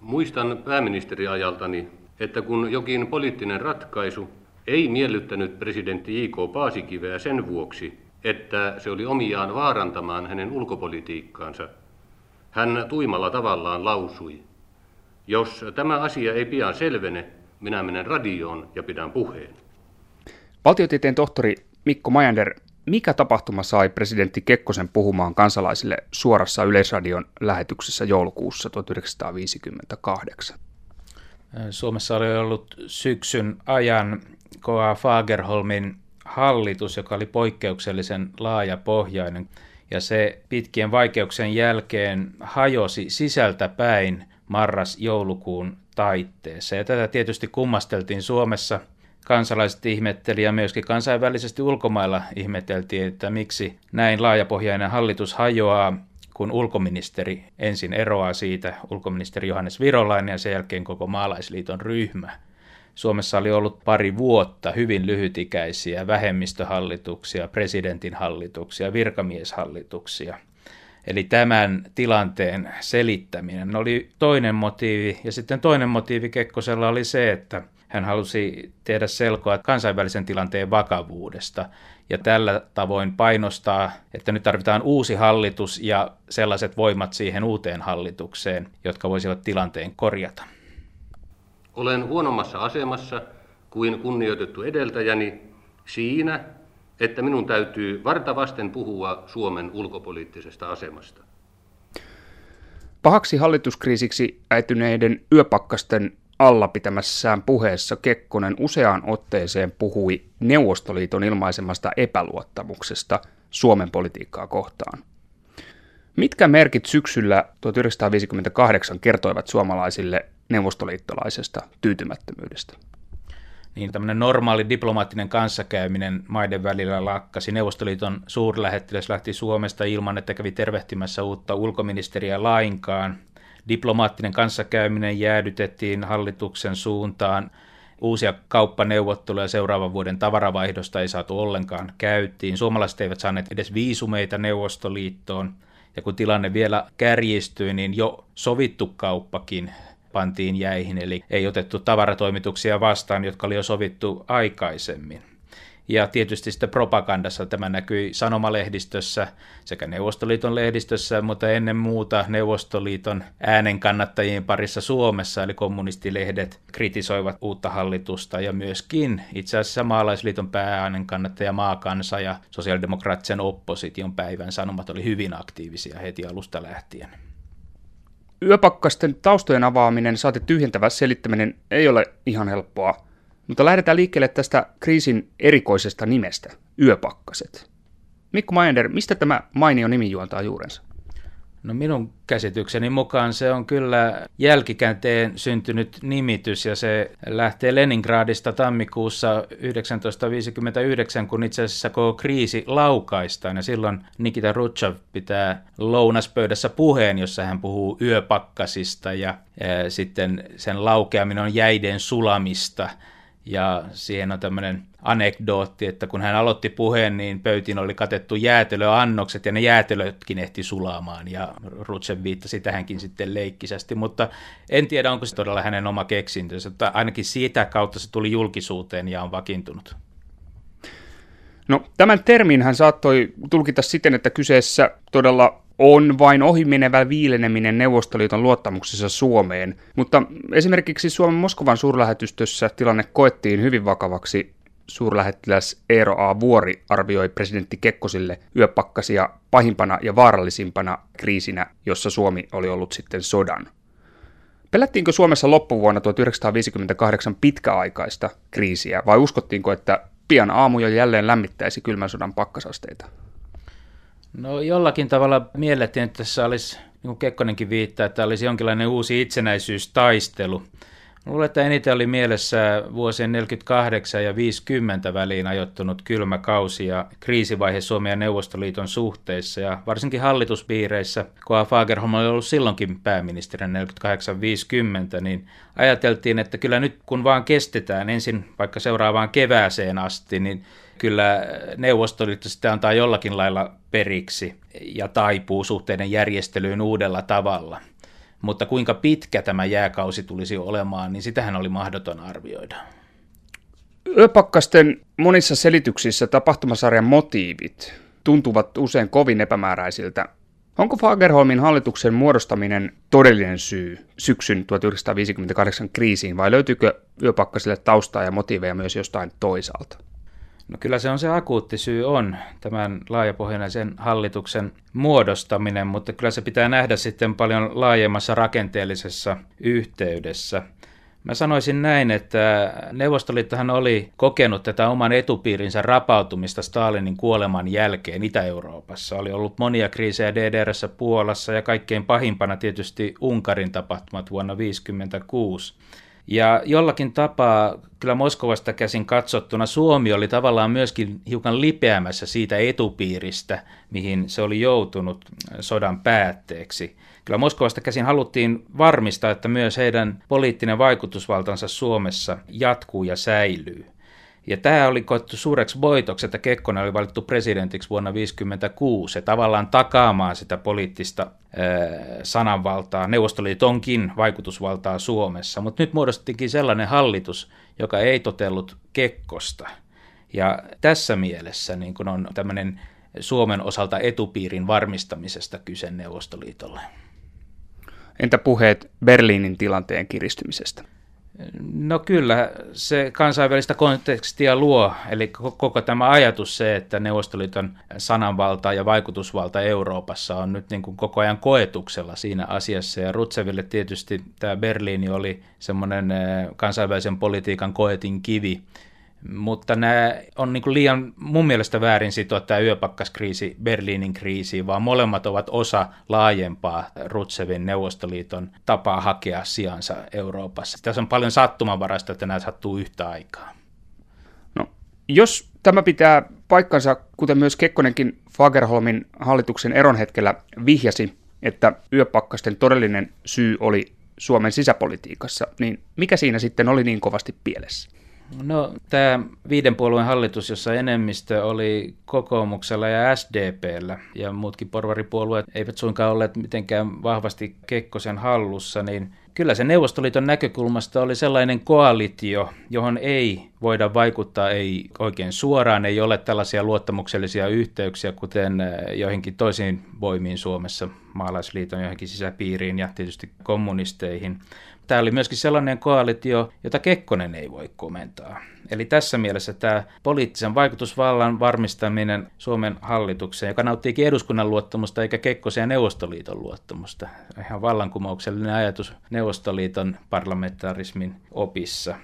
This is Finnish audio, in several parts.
Muistan pääministeriajaltani, että kun jokin poliittinen ratkaisu ei miellyttänyt presidentti J.K. Paasikiveä sen vuoksi, että se oli omiaan vaarantamaan hänen ulkopolitiikkaansa, hän tuimalla tavallaan lausui, jos tämä asia ei pian selvene, minä menen radioon ja pidän puheen. Valtiotieteen tohtori Mikko Majander, mikä tapahtuma sai presidentti Kekkosen puhumaan kansalaisille suorassa Yleisradion lähetyksessä joulukuussa 1958? Suomessa oli ollut syksyn ajan K.A. Fagerholmin hallitus, joka oli poikkeuksellisen laajapohjainen. Ja se pitkien vaikeuksien jälkeen hajosi sisältä päin marras-joulukuun taitteessa. Ja tätä tietysti kummasteltiin Suomessa. Kansalaiset ihmetteli ja myöskin kansainvälisesti ulkomailla ihmeteltiin, että miksi näin laajapohjainen hallitus hajoaa, kun ulkoministeri ensin eroaa siitä, ulkoministeri Johannes Virolainen ja sen jälkeen koko maalaisliiton ryhmä. Suomessa oli ollut pari vuotta hyvin lyhytikäisiä vähemmistöhallituksia, presidentin hallituksia, virkamieshallituksia – Eli tämän tilanteen selittäminen oli toinen motiivi. Ja sitten toinen motiivi Kekkosella oli se, että hän halusi tehdä selkoa kansainvälisen tilanteen vakavuudesta ja tällä tavoin painostaa, että nyt tarvitaan uusi hallitus ja sellaiset voimat siihen uuteen hallitukseen, jotka voisivat tilanteen korjata. Olen huonommassa asemassa kuin kunnioitettu edeltäjäni siinä, että minun täytyy vartavasten puhua Suomen ulkopoliittisesta asemasta. Pahaksi hallituskriisiksi äityneiden yöpakkasten alla pitämässään puheessa Kekkonen useaan otteeseen puhui Neuvostoliiton ilmaisemasta epäluottamuksesta Suomen politiikkaa kohtaan. Mitkä merkit syksyllä 1958 kertoivat suomalaisille neuvostoliittolaisesta tyytymättömyydestä? niin tämmöinen normaali diplomaattinen kanssakäyminen maiden välillä lakkasi. Neuvostoliiton suurlähettiläs lähti Suomesta ilman, että kävi tervehtimässä uutta ulkoministeriä lainkaan. Diplomaattinen kanssakäyminen jäädytettiin hallituksen suuntaan. Uusia kauppaneuvotteluja seuraavan vuoden tavaravaihdosta ei saatu ollenkaan käyttiin. Suomalaiset eivät saaneet edes viisumeita Neuvostoliittoon. Ja kun tilanne vielä kärjistyi, niin jo sovittu kauppakin pantiin jäihin, eli ei otettu tavaratoimituksia vastaan, jotka oli jo sovittu aikaisemmin. Ja tietysti sitten propagandassa tämä näkyi sanomalehdistössä sekä Neuvostoliiton lehdistössä, mutta ennen muuta Neuvostoliiton äänen kannattajien parissa Suomessa, eli kommunistilehdet kritisoivat uutta hallitusta ja myöskin itse asiassa maalaisliiton päääänen kannattaja Maakansa ja sosiaalidemokraattisen opposition päivän sanomat oli hyvin aktiivisia heti alusta lähtien. Yöpakkasten taustojen avaaminen, saati tyhjentävä selittäminen ei ole ihan helppoa, mutta lähdetään liikkeelle tästä kriisin erikoisesta nimestä, yöpakkaset. Mikko Majender, mistä tämä mainio nimi juontaa juurensa? No minun käsitykseni mukaan se on kyllä jälkikäteen syntynyt nimitys ja se lähtee Leningradista tammikuussa 1959, kun itse asiassa koko kriisi laukaistaan ja silloin Nikita Rutschev pitää lounaspöydässä puheen, jossa hän puhuu yöpakkasista ja, ja sitten sen laukeaminen on jäiden sulamista ja siihen on tämmöinen anekdootti, että kun hän aloitti puheen, niin pöytiin oli katettu jäätelöannokset ja ne jäätelötkin ehti sulaamaan ja Rutsen viittasi tähänkin sitten leikkisästi, mutta en tiedä onko se todella hänen oma keksintönsä, että ainakin siitä kautta se tuli julkisuuteen ja on vakiintunut. No, tämän termin hän saattoi tulkita siten, että kyseessä todella on vain ohimenevä viileneminen Neuvostoliiton luottamuksessa Suomeen, mutta esimerkiksi Suomen Moskovan suurlähetystössä tilanne koettiin hyvin vakavaksi. Suurlähettiläs Eero A. Vuori arvioi presidentti Kekkosille yöpakkasia pahimpana ja vaarallisimpana kriisinä, jossa Suomi oli ollut sitten sodan. Pelättiinkö Suomessa loppuvuonna 1958 pitkäaikaista kriisiä vai uskottiinko, että pian aamu jo jälleen lämmittäisi kylmän sodan pakkasasteita? No jollakin tavalla miellettiin, että tässä olisi, niin kuin Kekkonenkin viittaa, että olisi jonkinlainen uusi itsenäisyystaistelu. Luulen, että eniten oli mielessä vuosien 48 ja 50 väliin ajoittunut kylmä kausi ja kriisivaihe Suomen ja Neuvostoliiton suhteissa ja varsinkin hallituspiireissä, kun Fagerholm oli ollut silloinkin pääministerin 48-50, niin ajateltiin, että kyllä nyt kun vaan kestetään ensin vaikka seuraavaan kevääseen asti, niin kyllä Neuvostoliitto sitten antaa jollakin lailla periksi ja taipuu suhteiden järjestelyyn uudella tavalla. mutta kuinka pitkä tämä jääkausi tulisi olemaan, niin sitähän oli mahdoton arvioida. Yöpakkasten monissa selityksissä tapahtumasarjan motiivit tuntuvat usein kovin epämääräisiltä. Onko Fagerholmin hallituksen muodostaminen todellinen syy syksyn 1958 kriisiin vai löytyykö yöpakkasille taustaa ja motiiveja myös jostain toisaalta? No kyllä se on se akuutti syy on, tämän laajapohjaisen hallituksen muodostaminen, mutta kyllä se pitää nähdä sitten paljon laajemmassa rakenteellisessa yhteydessä. Mä sanoisin näin, että Neuvostoliittohan oli kokenut tätä oman etupiirinsä rapautumista Stalinin kuoleman jälkeen Itä-Euroopassa. Oli ollut monia kriisejä DDRssä, Puolassa ja kaikkein pahimpana tietysti Unkarin tapahtumat vuonna 1956. Ja jollakin tapaa kyllä Moskovasta käsin katsottuna Suomi oli tavallaan myöskin hiukan lipeämässä siitä etupiiristä, mihin se oli joutunut sodan päätteeksi. Kyllä Moskovasta käsin haluttiin varmistaa, että myös heidän poliittinen vaikutusvaltansa Suomessa jatkuu ja säilyy. Ja tämä oli koettu suureksi voitoksi, että Kekkonen oli valittu presidentiksi vuonna 1956 ja tavallaan takaamaan sitä poliittista sananvaltaa, Neuvostoliitonkin vaikutusvaltaa Suomessa. Mutta nyt muodostettiinkin sellainen hallitus, joka ei totellut Kekkosta. Ja tässä mielessä niin kun on tämmöinen Suomen osalta etupiirin varmistamisesta kyse Neuvostoliitolle. Entä puheet Berliinin tilanteen kiristymisestä? No kyllä, se kansainvälistä kontekstia luo, eli koko tämä ajatus se, että Neuvostoliiton sananvalta ja vaikutusvalta Euroopassa on nyt niin kuin koko ajan koetuksella siinä asiassa, ja Rutseville tietysti tämä Berliini oli semmoinen eh, kansainvälisen politiikan koetin kivi, mutta nämä on niin liian mun mielestä väärin sitoa tämä yöpakkaskriisi Berliinin kriisiin, vaan molemmat ovat osa laajempaa Rutsevin Neuvostoliiton tapaa hakea sijansa Euroopassa. Tässä on paljon sattumanvaraista, että nämä sattuu yhtä aikaa. No, jos tämä pitää paikkansa, kuten myös Kekkonenkin Fagerholmin hallituksen eron hetkellä vihjasi, että yöpakkasten todellinen syy oli Suomen sisäpolitiikassa, niin mikä siinä sitten oli niin kovasti pielessä? No tämä viiden puolueen hallitus, jossa enemmistö oli kokoomuksella ja SDPllä ja muutkin porvaripuolueet eivät suinkaan olleet mitenkään vahvasti Kekkosen hallussa, niin kyllä se Neuvostoliiton näkökulmasta oli sellainen koalitio, johon ei voida vaikuttaa ei oikein suoraan, ei ole tällaisia luottamuksellisia yhteyksiä, kuten eh, joihinkin toisiin voimiin Suomessa, maalaisliiton johonkin sisäpiiriin ja tietysti kommunisteihin. Tämä oli myöskin sellainen koalitio, jota Kekkonen ei voi komentaa. Eli tässä mielessä tämä poliittisen vaikutusvallan varmistaminen Suomen hallitukseen, joka nauttiikin eduskunnan luottamusta eikä Kekkosen ja Neuvostoliiton luottamusta. Ihan vallankumouksellinen ajatus Neuvostoliiton parlamentarismin opissa.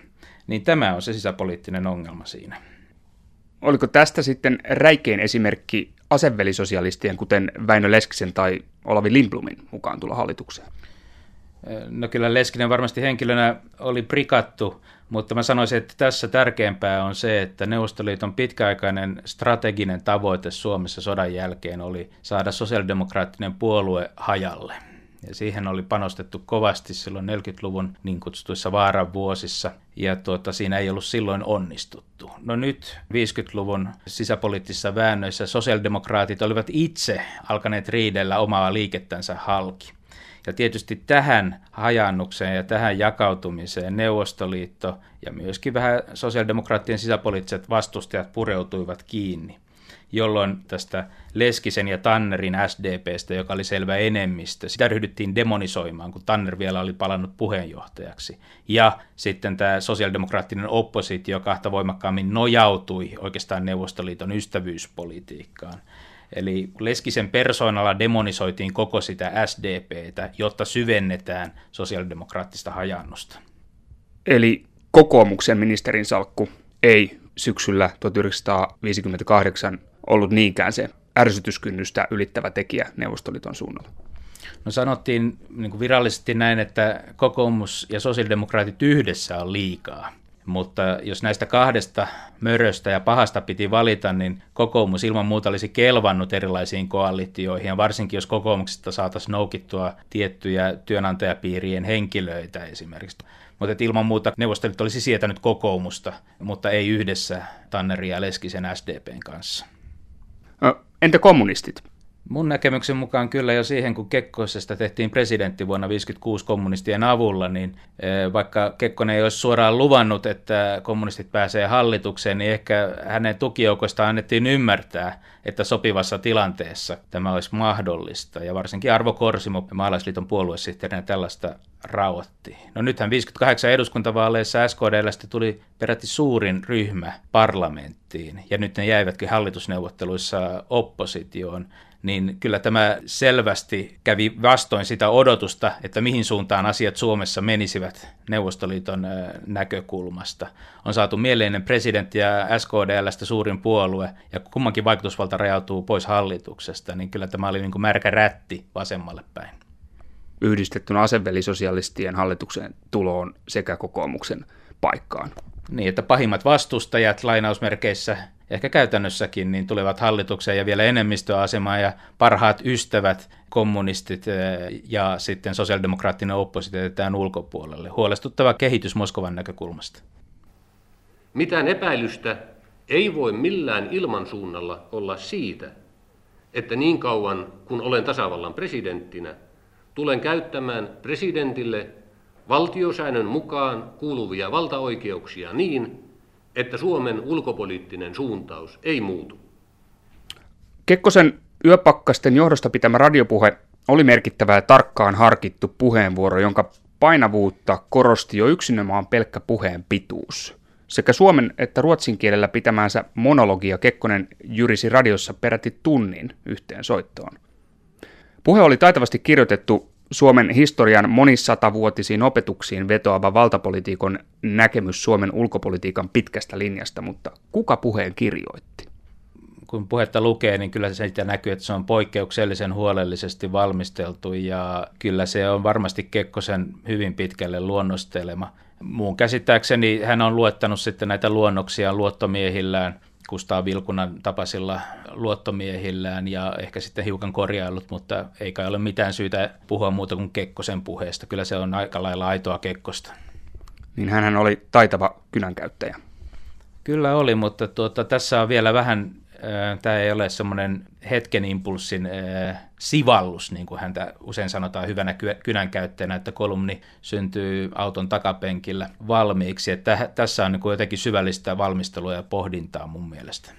Niin tämä on se sisäpoliittinen ongelma siinä. Oliko tästä sitten räikein esimerkki asevelisosialistien, kuten Väinö Leskisen tai Olavi Lindblomin mukaan tulla hallitukseen? No kyllä Leskinen varmasti henkilönä oli prikattu, mutta mä sanoisin, että tässä tärkeämpää on se, että Neuvostoliiton pitkäaikainen strateginen tavoite Suomessa sodan jälkeen oli saada sosiaalidemokraattinen puolue hajalle. Ja siihen oli panostettu kovasti silloin 40-luvun niin kutsutuissa vaaran vuosissa, ja tuota, siinä ei ollut silloin onnistuttu. No nyt 50-luvun sisäpoliittisissa väännöissä sosiaalidemokraatit olivat itse alkaneet riidellä omaa liikettänsä halki. Ja tietysti tähän hajannukseen ja tähän jakautumiseen Neuvostoliitto ja myöskin vähän sosiaalidemokraattien sisäpoliittiset vastustajat pureutuivat kiinni jolloin tästä Leskisen ja Tannerin SDPstä, joka oli selvä enemmistö, sitä ryhdyttiin demonisoimaan, kun Tanner vielä oli palannut puheenjohtajaksi. Ja sitten tämä sosiaalidemokraattinen oppositio kahta voimakkaammin nojautui oikeastaan Neuvostoliiton ystävyyspolitiikkaan. Eli Leskisen persoonalla demonisoitiin koko sitä SDPtä, jotta syvennetään sosiaalidemokraattista hajannusta. Eli kokoomuksen ministerin salkku ei syksyllä 1958 ollut niinkään se ärsytyskynnystä ylittävä tekijä Neuvostoliiton suunnalla. No sanottiin niin virallisesti näin, että kokoomus ja sosiaalidemokraatit yhdessä on liikaa. Mutta jos näistä kahdesta möröstä ja pahasta piti valita, niin kokoomus ilman muuta olisi kelvannut erilaisiin koalitioihin, ja varsinkin jos kokoomuksesta saataisiin noukittua tiettyjä työnantajapiirien henkilöitä esimerkiksi. Mutta ilman muuta neuvostoliitto olisi sietänyt kokoomusta, mutta ei yhdessä Tannerin ja Leskisen SDPn kanssa. Entä kommunistit? Mun näkemyksen mukaan kyllä jo siihen, kun Kekkosesta tehtiin presidentti vuonna 1956 kommunistien avulla, niin eh, vaikka Kekkonen ei olisi suoraan luvannut, että kommunistit pääsee hallitukseen, niin ehkä hänen tukijoukoista annettiin ymmärtää, että sopivassa tilanteessa tämä olisi mahdollista. Ja varsinkin Arvo Korsimo, maalaisliiton puoluesihteerinä, tällaista rauhoitti. No nythän 58 eduskuntavaaleissa SKDLstä tuli peräti suurin ryhmä parlamenttiin, ja nyt ne jäivätkin hallitusneuvotteluissa oppositioon niin kyllä tämä selvästi kävi vastoin sitä odotusta, että mihin suuntaan asiat Suomessa menisivät Neuvostoliiton näkökulmasta. On saatu mieleinen presidentti ja SKDLstä suurin puolue, ja kummankin vaikutusvalta rajautuu pois hallituksesta, niin kyllä tämä oli niin kuin märkä rätti vasemmalle päin. Yhdistettynä asevelisosialistien hallituksen tuloon sekä kokoomuksen paikkaan. Niin, että pahimmat vastustajat lainausmerkeissä ehkä käytännössäkin, niin tulevat hallitukseen ja vielä enemmistöasemaan ja parhaat ystävät, kommunistit eh, ja sitten sosiaalidemokraattinen oppositio jätetään ulkopuolelle. Huolestuttava kehitys Moskovan näkökulmasta. Mitään epäilystä ei voi millään ilmansuunnalla olla siitä, että niin kauan kun olen tasavallan presidenttinä, tulen käyttämään presidentille valtiosäännön mukaan kuuluvia valtaoikeuksia niin, että Suomen ulkopoliittinen suuntaus ei muutu. Kekkosen yöpakkasten johdosta pitämä radiopuhe oli merkittävä ja tarkkaan harkittu puheenvuoro, jonka painavuutta korosti jo yksinomaan pelkkä puheen pituus. Sekä suomen että ruotsin kielellä pitämäänsä monologia Kekkonen jyrisi radiossa peräti tunnin yhteen soittoon. Puhe oli taitavasti kirjoitettu Suomen historian monisatavuotisiin opetuksiin vetoava valtapolitiikon näkemys Suomen ulkopolitiikan pitkästä linjasta, mutta kuka puheen kirjoitti? Kun puhetta lukee, niin kyllä se näkyy, että se on poikkeuksellisen huolellisesti valmisteltu ja kyllä se on varmasti Kekkosen hyvin pitkälle luonnostelema. Muun käsittääkseni hän on luettanut sitten näitä luonnoksia luottomiehillään – Kustaa Vilkunan tapaisilla luottomiehillään ja ehkä sitten hiukan korjaillut, mutta ei kai ole mitään syytä puhua muuta kuin Kekkosen puheesta. Kyllä se on aika lailla aitoa Kekkosta. Niin hän oli taitava kynänkäyttäjä. Kyllä oli, mutta tuota, tässä on vielä vähän tämä ei ole semmoinen hetken impulssin sivallus, niin kuin häntä usein sanotaan hyvänä kynänkäyttäjänä, että kolumni syntyy auton takapenkillä valmiiksi. Että tässä on niin jotenkin syvällistä valmistelua ja pohdintaa mun mielestä.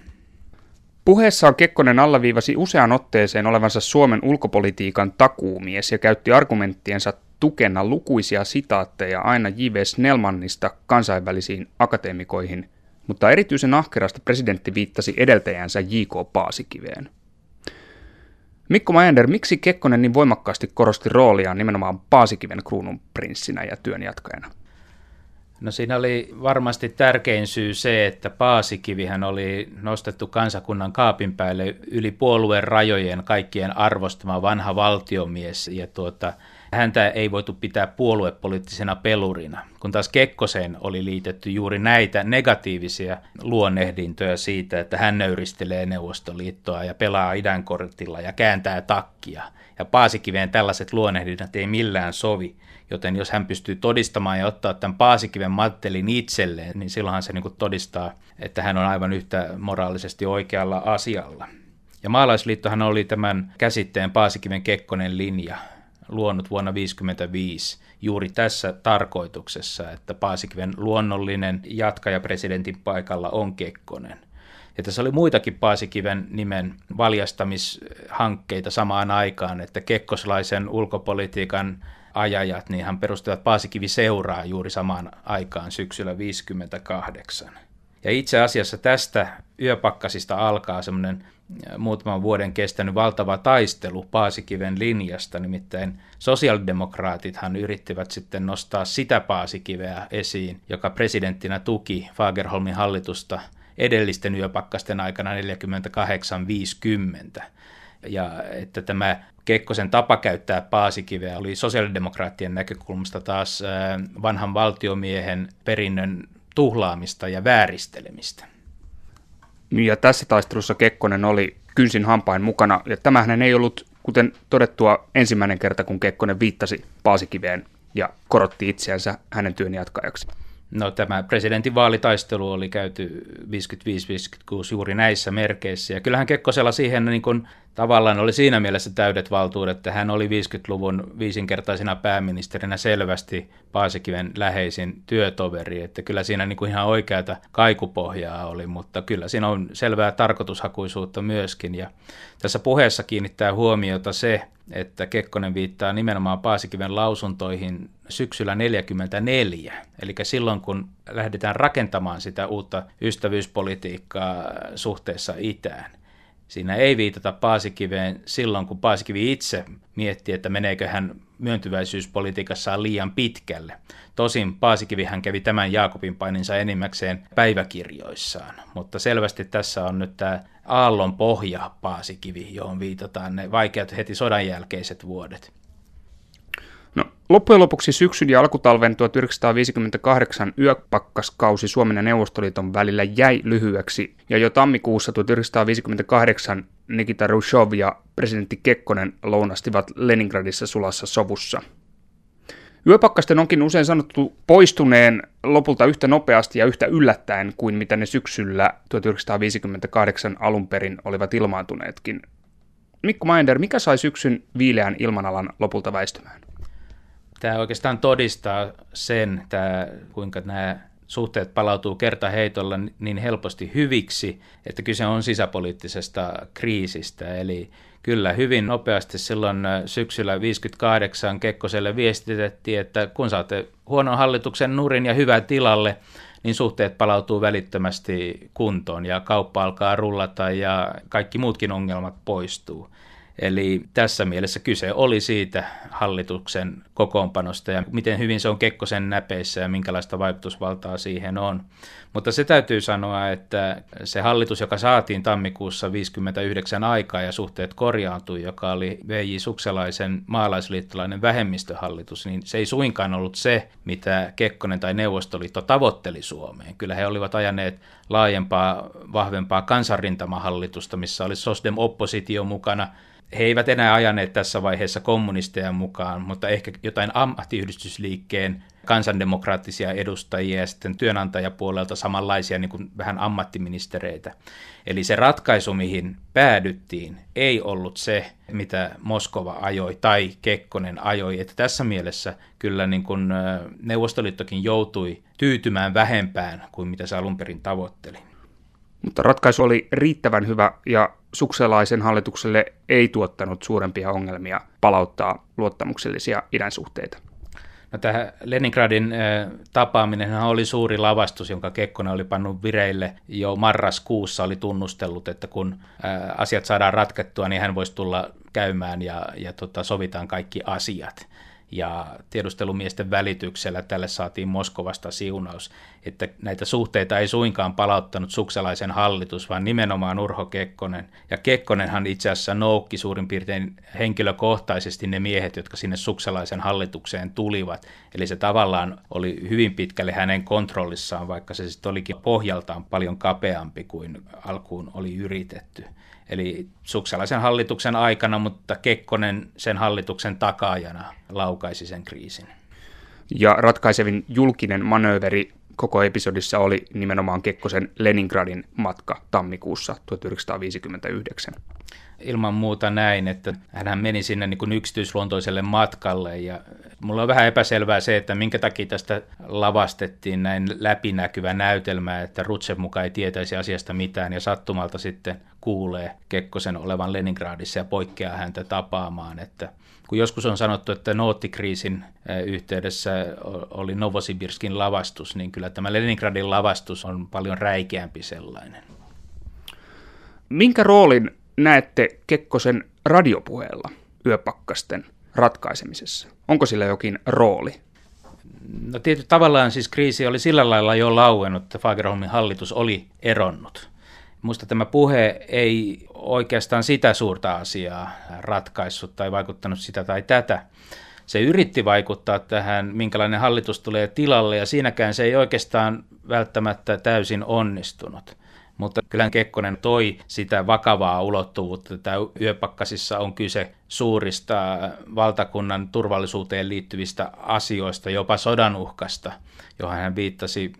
Puheessaan Kekkonen allaviivasi usean otteeseen olevansa Suomen ulkopolitiikan takuumies ja käytti argumenttiensa tukena lukuisia sitaatteja aina J.V. Snellmannista kansainvälisiin akateemikoihin – mutta erityisen ahkerasti presidentti viittasi edeltäjänsä J.K. Paasikiveen. Mikko Majander, miksi Kekkonen niin voimakkaasti korosti rooliaan nimenomaan Paasikiven kruunun prinssinä ja työnjatkajana? No siinä oli varmasti tärkein syy se, että Paasikivihän oli nostettu kansakunnan kaapin päälle yli puolueen rajojen kaikkien arvostama vanha valtiomies ja tuota, häntä ei voitu pitää puoluepoliittisena pelurina, kun taas Kekkoseen oli liitetty juuri näitä negatiivisia luonnehdintoja siitä, että hän nöyristelee Neuvostoliittoa ja pelaa idänkortilla ja kääntää takkia. Ja Paasikiveen tällaiset luonnehdinnat ei millään sovi, joten jos hän pystyy todistamaan ja ottaa tämän Paasikiven mattelin itselleen, niin silloinhan se niin todistaa, että hän on aivan yhtä moraalisesti oikealla asialla. Ja maalaisliittohan oli tämän käsitteen Paasikiven Kekkonen linja, luonut vuonna 1955 juuri tässä tarkoituksessa, että Paasikiven luonnollinen jatkaja presidentin paikalla on Kekkonen. Ja tässä oli muitakin Paasikiven nimen valjastamishankkeita samaan aikaan, että kekkoslaisen ulkopolitiikan ajajat, niin hän perustivat Paasikivi seuraa juuri samaan aikaan syksyllä 1958. Ja itse asiassa tästä yöpakkasista alkaa semmoinen muutaman vuoden kestänyt valtava taistelu Paasikiven linjasta, nimittäin sosiaalidemokraatithan yrittivät sitten nostaa sitä Paasikiveä esiin, joka presidenttinä tuki Fagerholmin hallitusta edellisten yöpakkasten aikana 48-50. Ja että tämä Kekkosen tapa käyttää paasikiveä oli sosiaalidemokraattien näkökulmasta taas vanhan valtiomiehen perinnön tuhlaamista ja vääristelemistä. Ja tässä taistelussa Kekkonen oli kynsin hampain mukana, ja tämähän ei ollut, kuten todettua, ensimmäinen kerta, kun Kekkonen viittasi Paasikiveen ja korotti itseänsä hänen työn jatkajaksi. No tämä presidentin vaalitaistelu oli käyty 55-56 juuri näissä merkeissä. Ja kyllähän Kekkosella siihen niin kuin tavallaan oli siinä mielessä täydet valtuudet, että hän oli 50-luvun viisinkertaisena pääministerinä selvästi Paasikiven läheisin työtoveri, että kyllä siinä niin kuin ihan oikeata kaikupohjaa oli, mutta kyllä siinä on selvää tarkoitushakuisuutta myöskin. Ja tässä puheessa kiinnittää huomiota se, että Kekkonen viittaa nimenomaan Paasikiven lausuntoihin syksyllä 1944, eli silloin kun lähdetään rakentamaan sitä uutta ystävyyspolitiikkaa suhteessa itään. Siinä ei viitata Paasikiveen silloin, kun Paasikivi itse mietti, että meneekö hän myöntyväisyyspolitiikassaan liian pitkälle. Tosin Paasikivi hän kävi tämän Jaakobin paininsa enimmäkseen päiväkirjoissaan, mutta selvästi tässä on nyt tämä aallon pohja Paasikivi, johon viitataan ne vaikeat heti sodan jälkeiset vuodet. Loppujen lopuksi syksyn ja alkutalven 1958 yöpakkaskausi Suomen ja Neuvostoliiton välillä jäi lyhyeksi, ja jo tammikuussa 1958 Nikita Rushov ja presidentti Kekkonen lounastivat Leningradissa sulassa sovussa. Yöpakkasten onkin usein sanottu poistuneen lopulta yhtä nopeasti ja yhtä yllättäen kuin mitä ne syksyllä 1958 alun perin olivat ilmaantuneetkin. Mikko Maender, mikä sai syksyn viileän ilmanalan lopulta väistymään? Tämä oikeastaan todistaa sen, tämä, kuinka nämä suhteet palautuu kertaheitolla niin helposti hyviksi, että kyse on sisäpoliittisesta kriisistä. Eli kyllä hyvin nopeasti silloin syksyllä 58 Kekkoselle viestitettiin, että kun saatte huonon hallituksen nurin ja hyvää tilalle, niin suhteet palautuu välittömästi kuntoon ja kauppa alkaa rullata ja kaikki muutkin ongelmat poistuu. Eli tässä mielessä kyse oli siitä hallituksen kokoonpanosta ja miten hyvin se on Kekkosen näpeissä ja minkälaista vaikutusvaltaa siihen on. Mutta se täytyy sanoa, että se hallitus, joka saatiin tammikuussa 59 aikaa ja suhteet korjaantui, joka oli V.J. Sukselaisen maalaisliittolainen vähemmistöhallitus, niin se ei suinkaan ollut se, mitä Kekkonen tai Neuvostoliitto tavoitteli Suomeen. Kyllä he olivat ajaneet laajempaa, vahvempaa kansanrintamahallitusta, missä oli Sosdem-oppositio mukana, he eivät enää ajaneet tässä vaiheessa kommunisteja mukaan, mutta ehkä jotain ammattiyhdistysliikkeen kansandemokraattisia edustajia ja sitten työnantajapuolelta samanlaisia niin kuin vähän ammattiministereitä. Eli se ratkaisu, mihin päädyttiin, ei ollut se, mitä Moskova ajoi tai Kekkonen ajoi. Että tässä mielessä kyllä niin kuin Neuvostoliittokin joutui tyytymään vähempään kuin mitä se alun perin tavoitteli. Mutta ratkaisu oli riittävän hyvä ja sukselaisen hallitukselle ei tuottanut suurempia ongelmia palauttaa luottamuksellisia idän suhteita. No, tähän Leningradin tapaaminen oli suuri lavastus, jonka Kekkonen oli pannut vireille. Jo marraskuussa, oli tunnustellut, että kun asiat saadaan ratkettua, niin hän voisi tulla käymään ja, ja tota, sovitaan kaikki asiat ja tiedustelumiesten välityksellä tälle saatiin Moskovasta siunaus, että näitä suhteita ei suinkaan palauttanut sukselaisen hallitus, vaan nimenomaan Urho Kekkonen. Ja Kekkonenhan itse asiassa noukki suurin piirtein henkilökohtaisesti ne miehet, jotka sinne sukselaisen hallitukseen tulivat. Eli se tavallaan oli hyvin pitkälle hänen kontrollissaan, vaikka se sitten olikin pohjaltaan paljon kapeampi kuin alkuun oli yritetty. Eli suksalaisen hallituksen aikana, mutta Kekkonen sen hallituksen takaajana laukaisi sen kriisin. Ja ratkaisevin julkinen manööveri koko episodissa oli nimenomaan Kekkosen Leningradin matka tammikuussa 1959 ilman muuta näin, että hän meni sinne niin kuin yksityisluontoiselle matkalle ja mulla on vähän epäselvää se, että minkä takia tästä lavastettiin näin läpinäkyvä näytelmä, että Rutsev mukaan ei tietäisi asiasta mitään ja sattumalta sitten kuulee Kekkosen olevan Leningradissa ja poikkeaa häntä tapaamaan, että kun joskus on sanottu, että noottikriisin yhteydessä oli Novosibirskin lavastus, niin kyllä tämä Leningradin lavastus on paljon räikeämpi sellainen. Minkä roolin näette Kekkosen radiopuheella yöpakkasten ratkaisemisessa? Onko sillä jokin rooli? No tietysti tavallaan siis kriisi oli sillä lailla jo lauennut, että Fagerholmin hallitus oli eronnut. Minusta tämä puhe ei oikeastaan sitä suurta asiaa ratkaissut tai vaikuttanut sitä tai tätä. Se yritti vaikuttaa tähän, minkälainen hallitus tulee tilalle, ja siinäkään se ei oikeastaan välttämättä täysin onnistunut. Mutta kyllä Kekkonen toi sitä vakavaa ulottuvuutta, että yöpakkasissa on kyse suurista valtakunnan turvallisuuteen liittyvistä asioista, jopa sodan uhkasta, johon hän viittasi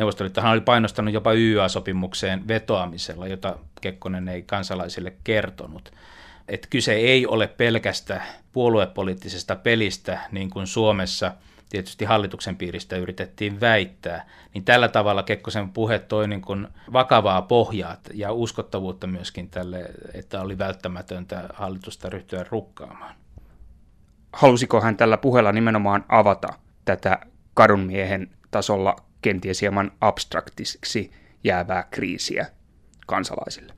Neuvostoliittohan oli painostanut jopa YA-sopimukseen vetoamisella, jota Kekkonen ei kansalaisille kertonut. että kyse ei ole pelkästä puoluepoliittisesta pelistä, niin kuin Suomessa tietysti hallituksen piiristä yritettiin väittää, niin tällä tavalla Kekkosen puhe toi niin kuin vakavaa pohjaa ja uskottavuutta myöskin tälle, että oli välttämätöntä hallitusta ryhtyä rukkaamaan. Halusiko hän tällä puheella nimenomaan avata tätä kadunmiehen tasolla kenties hieman abstraktiksi jäävää kriisiä kansalaisille?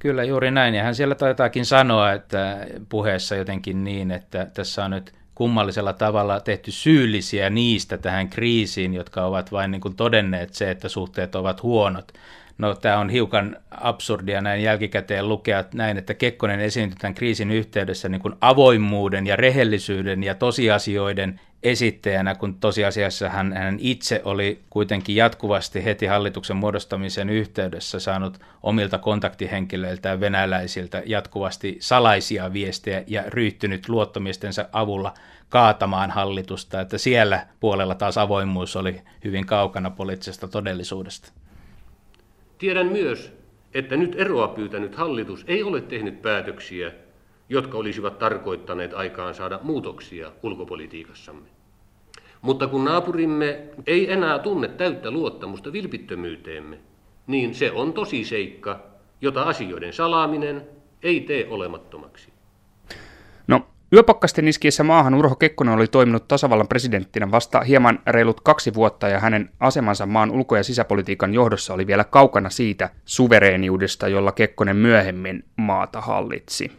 Kyllä juuri näin, ja hän siellä taitaakin sanoa, että puheessa jotenkin niin, että tässä on nyt kummallisella tavalla tehty syyllisiä niistä tähän kriisiin, jotka ovat vain niin kuin todenneet se, että suhteet ovat huonot. No tämä on hiukan absurdia näin jälkikäteen lukea näin, että Kekkonen esiintyi tämän kriisin yhteydessä niin kuin avoimuuden ja rehellisyyden ja tosiasioiden esittäjänä, kun tosiasiassa hän, hän itse oli kuitenkin jatkuvasti heti hallituksen muodostamisen yhteydessä saanut omilta kontaktihenkilöiltään venäläisiltä jatkuvasti salaisia viestejä ja ryhtynyt luottomiestensa avulla kaatamaan hallitusta, että siellä puolella taas avoimuus oli hyvin kaukana poliittisesta todellisuudesta. Tiedän myös, että nyt eroa pyytänyt hallitus ei ole tehnyt päätöksiä, jotka olisivat tarkoittaneet aikaan saada muutoksia ulkopolitiikassamme. Mutta kun naapurimme ei enää tunne täyttä luottamusta vilpittömyyteemme, niin se on tosi seikka, jota asioiden salaaminen ei tee olemattomaksi. Yöpakkasten iskiessä maahan Urho Kekkonen oli toiminut tasavallan presidenttinä vasta hieman reilut kaksi vuotta ja hänen asemansa maan ulko- ja sisäpolitiikan johdossa oli vielä kaukana siitä suvereeniudesta, jolla Kekkonen myöhemmin maata hallitsi.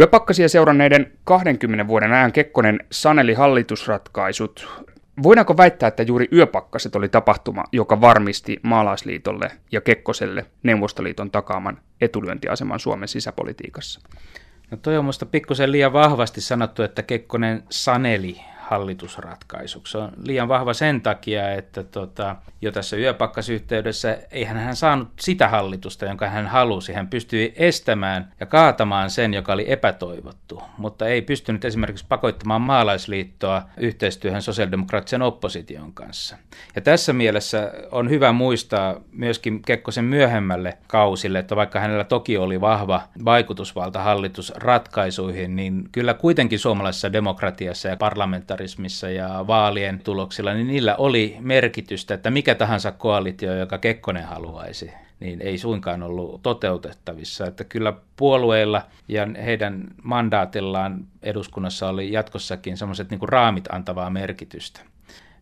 Yöpakkasia seuranneiden 20 vuoden ajan Kekkonen saneli hallitusratkaisut. Voidaanko väittää, että juuri yöpakkaset oli tapahtuma, joka varmisti maalaisliitolle ja Kekkoselle Neuvostoliiton takaaman etulyöntiaseman Suomen sisäpolitiikassa? No toi on minusta pikkusen liian vahvasti sanottu, että Kekkonen saneli hallitusratkaisuksi. Se on liian vahva sen takia, että tota, jo tässä yöpakkasyhteydessä eihän hän saanut sitä hallitusta, jonka hän halusi. Hän pystyi estämään ja kaatamaan sen, joka oli epätoivottu, mutta ei pystynyt esimerkiksi pakoittamaan maalaisliittoa yhteistyöhön sosiaalidemokraattisen opposition kanssa. Ja tässä mielessä on hyvä muistaa myöskin Kekkosen myöhemmälle kausille, että vaikka hänellä toki oli vahva vaikutusvalta hallitusratkaisuihin, niin kyllä kuitenkin suomalaisessa demokratiassa ja parlamentaarissa parlamentarismissa ja vaalien tuloksilla, niin niillä oli merkitystä, että mikä tahansa koalitio, joka Kekkonen haluaisi, niin ei suinkaan ollut toteutettavissa. Että kyllä puolueilla ja heidän mandaatillaan eduskunnassa oli jatkossakin sellaiset niin raamit antavaa merkitystä.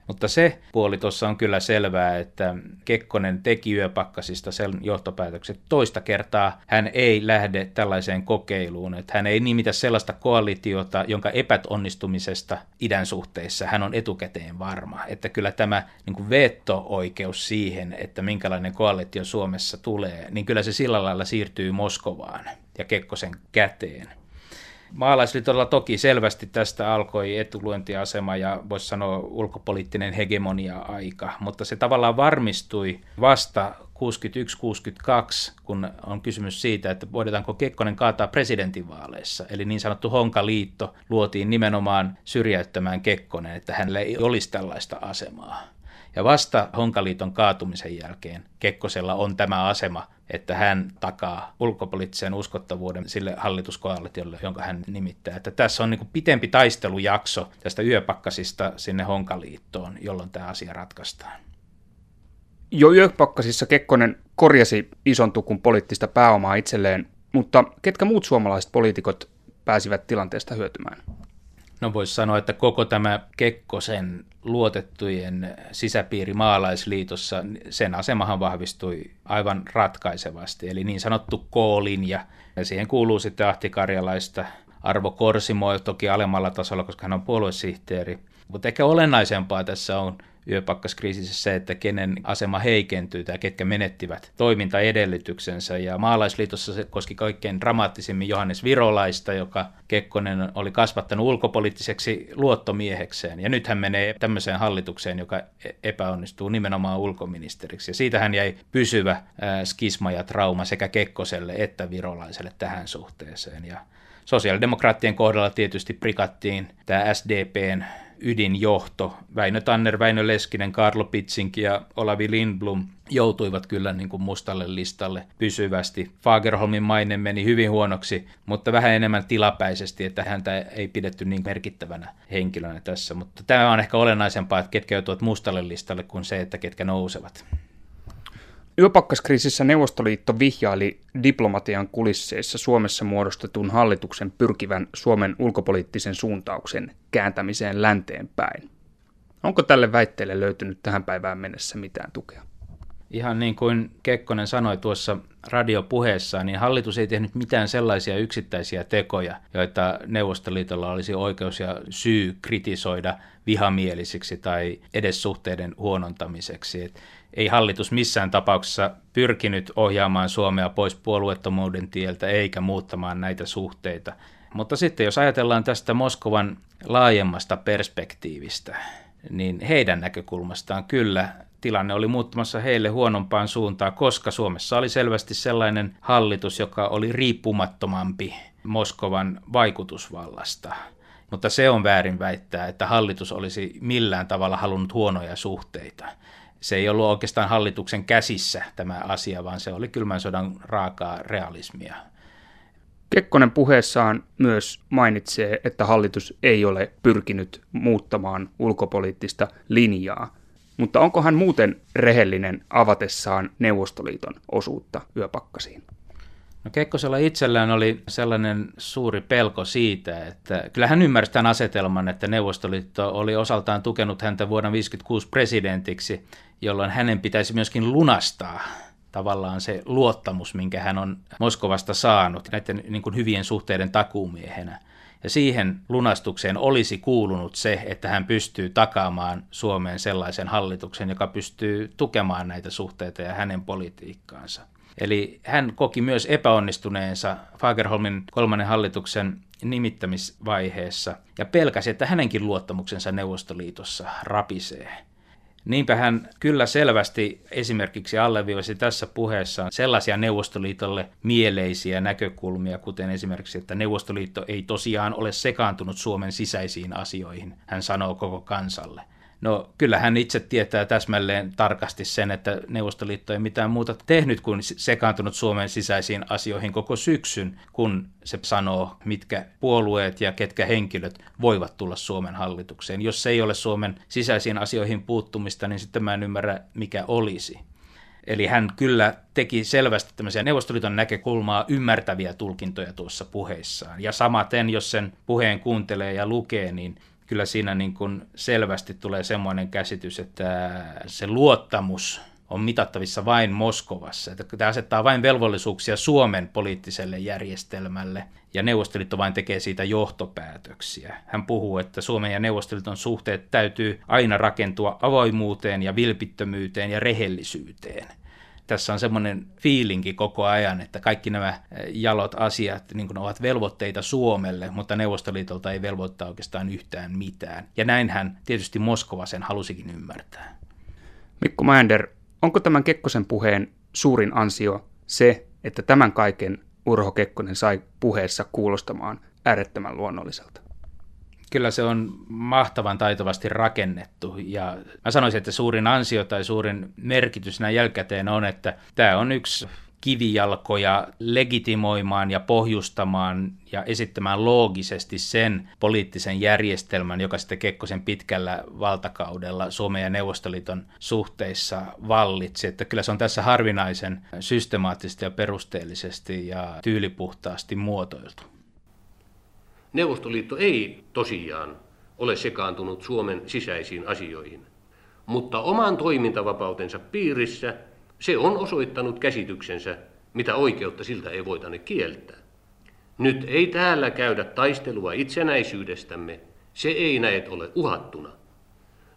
Mutta se puoli tuossa on kyllä selvää, että Kekkonen teki yöpakkasista sen johtopäätökset. Toista kertaa hän ei lähde tällaiseen kokeiluun, että hän ei nimitä sellaista koalitiota, jonka epäonnistumisesta idän suhteissa hän on etukäteen varma. Että kyllä tämä niin veto-oikeus siihen, että minkälainen koalitio Suomessa tulee, niin kyllä se sillä lailla siirtyy Moskovaan ja Kekkosen käteen. Maalaisliitolla toki selvästi tästä alkoi etuluentiasema ja voisi sanoa ulkopoliittinen hegemonia-aika, mutta se tavallaan varmistui vasta 61-62, kun on kysymys siitä, että voidaanko Kekkonen kaataa presidentinvaaleissa. Eli niin sanottu Honkaliitto luotiin nimenomaan syrjäyttämään Kekkonen, että hänellä ei olisi tällaista asemaa. Ja vasta Honkaliiton kaatumisen jälkeen Kekkosella on tämä asema, että hän takaa ulkopoliittisen uskottavuuden sille hallituskoalitiolle, jonka hän nimittää. Että tässä on niin pitempi taistelujakso tästä yöpakkasista sinne Honkaliittoon, jolloin tämä asia ratkaistaan. Jo yöpakkasissa Kekkonen korjasi ison tukun poliittista pääomaa itselleen, mutta ketkä muut suomalaiset poliitikot pääsivät tilanteesta hyötymään? No voisi sanoa, että koko tämä Kekkosen luotettujen sisäpiiri maalaisliitossa, sen asemahan vahvistui aivan ratkaisevasti. Eli niin sanottu K-linja, ja siihen kuuluu sitten Ahtikarjalaista Arvo Korsimo, toki alemmalla tasolla, koska hän on puoluesihteeri. Mutta ehkä olennaisempaa tässä on yöpakkaskriisissä se, että kenen asema heikentyy tai ketkä menettivät toimintaedellytyksensä. Ja maalaisliitossa se koski kaikkein dramaattisimmin Johannes Virolaista, joka Kekkonen oli kasvattanut ulkopoliittiseksi luottomiehekseen. Ja nyt hän menee tämmöiseen hallitukseen, joka e- epäonnistuu nimenomaan ulkoministeriksi. Ja siitä hän jäi pysyvä skisma ja trauma sekä Kekkoselle että Virolaiselle tähän suhteeseen. Ja Sosiaalidemokraattien kohdalla tietysti prikattiin tämä SDPn ydinjohto. Väinö Tanner, Väinö Leskinen, Karlo Pitsinki ja Olavi Lindblom joutuivat kyllä niin kuin mustalle listalle pysyvästi. Fagerholmin maine meni hyvin huonoksi, mutta vähän enemmän tilapäisesti, että häntä ei pidetty niin merkittävänä henkilönä tässä. Mutta tämä on ehkä olennaisempaa, että ketkä joutuvat mustalle listalle kuin se, että ketkä nousevat. Yöpakkaskriisissä Neuvostoliitto vihjaili diplomatian kulisseissa Suomessa muodostetun hallituksen pyrkivän Suomen ulkopoliittisen suuntauksen kääntämiseen länteen päin. Onko tälle väitteelle löytynyt tähän päivään mennessä mitään tukea? Ihan niin kuin Kekkonen sanoi tuossa radiopuheessa, niin hallitus ei tehnyt mitään sellaisia yksittäisiä tekoja, joita Neuvostoliitolla olisi oikeus ja syy kritisoida vihamielisiksi tai edes suhteiden huonontamiseksi. Et ei hallitus missään tapauksessa pyrkinyt ohjaamaan Suomea pois puolueettomuuden tieltä eikä muuttamaan näitä suhteita. Mutta sitten jos ajatellaan tästä Moskovan laajemmasta perspektiivistä, niin heidän näkökulmastaan kyllä tilanne oli muuttumassa heille huonompaan suuntaan, koska Suomessa oli selvästi sellainen hallitus, joka oli riippumattomampi Moskovan vaikutusvallasta. Mutta se on väärin väittää, että hallitus olisi millään tavalla halunnut huonoja suhteita. Se ei ollut oikeastaan hallituksen käsissä tämä asia, vaan se oli kylmän sodan raakaa realismia. Kekkonen puheessaan myös mainitsee, että hallitus ei ole pyrkinyt muuttamaan ulkopoliittista linjaa. Mutta onko hän muuten rehellinen avatessaan Neuvostoliiton osuutta yöpakkasiin? No Kekkosella itsellään oli sellainen suuri pelko siitä, että kyllä hän ymmärsi tämän asetelman, että Neuvostoliitto oli osaltaan tukenut häntä vuonna 1956 presidentiksi, jolloin hänen pitäisi myöskin lunastaa tavallaan se luottamus, minkä hän on Moskovasta saanut näiden niin kuin hyvien suhteiden takuumiehenä. Ja siihen lunastukseen olisi kuulunut se, että hän pystyy takaamaan Suomeen sellaisen hallituksen, joka pystyy tukemaan näitä suhteita ja hänen politiikkaansa. Eli hän koki myös epäonnistuneensa Fagerholmin kolmannen hallituksen nimittämisvaiheessa ja pelkäsi, että hänenkin luottamuksensa Neuvostoliitossa rapisee. Niinpä hän kyllä selvästi esimerkiksi alleviivasi tässä puheessaan sellaisia Neuvostoliitolle mieleisiä näkökulmia, kuten esimerkiksi, että Neuvostoliitto ei tosiaan ole sekaantunut Suomen sisäisiin asioihin, hän sanoo koko kansalle. No kyllä hän itse tietää täsmälleen tarkasti sen, että Neuvostoliitto ei mitään muuta tehnyt kuin sekaantunut Suomen sisäisiin asioihin koko syksyn, kun se sanoo, mitkä puolueet ja ketkä henkilöt voivat tulla Suomen hallitukseen. Jos se ei ole Suomen sisäisiin asioihin puuttumista, niin sitten mä en ymmärrä, mikä olisi. Eli hän kyllä teki selvästi tämmöisiä Neuvostoliiton näkökulmaa ymmärtäviä tulkintoja tuossa puheissaan. Ja samaten, jos sen puheen kuuntelee ja lukee, niin kyllä siinä niin kuin selvästi tulee semmoinen käsitys, että se luottamus on mitattavissa vain Moskovassa. Että tämä asettaa vain velvollisuuksia Suomen poliittiselle järjestelmälle ja Neuvostoliitto vain tekee siitä johtopäätöksiä. Hän puhuu, että Suomen ja Neuvostoliiton suhteet täytyy aina rakentua avoimuuteen ja vilpittömyyteen ja rehellisyyteen – tässä on semmoinen fiilinki koko ajan, että kaikki nämä eh, jalot asiat niin kuin ovat velvoitteita Suomelle, mutta Neuvostoliitolta ei velvoittaa oikeastaan yhtään mitään. Ja näinhän tietysti Moskova sen halusikin ymmärtää. Mikko Mänder, onko tämän Kekkosen puheen suurin ansio se, että tämän kaiken Urho Kekkonen sai puheessa kuulostamaan äärettömän luonnolliselta? Kyllä se on mahtavan taitavasti rakennettu. Ja mä sanoisin, että suurin ansio tai suurin merkitys näin jälkikäteen on, että tämä on yksi kivijalkoja legitimoimaan ja pohjustamaan ja esittämään loogisesti sen poliittisen järjestelmän, joka sitten Kekkosen pitkällä valtakaudella Suomen ja Neuvostoliiton suhteissa vallitsi. Että kyllä se on tässä harvinaisen systemaattisesti ja perusteellisesti ja tyylipuhtaasti muotoiltu. Neuvostoliitto ei tosiaan ole sekaantunut Suomen sisäisiin asioihin, mutta oman toimintavapautensa piirissä se on osoittanut käsityksensä, mitä oikeutta siltä ei voitane kieltää. Nyt ei täällä käydä taistelua itsenäisyydestämme, se ei näet ole uhattuna.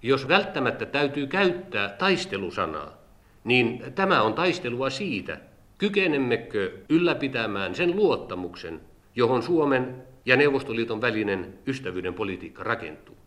Jos välttämättä täytyy käyttää taistelusanaa, niin tämä on taistelua siitä, kykenemmekö ylläpitämään sen luottamuksen, johon Suomen ja Neuvostoliiton välinen ystävyyden politiikka rakentuu.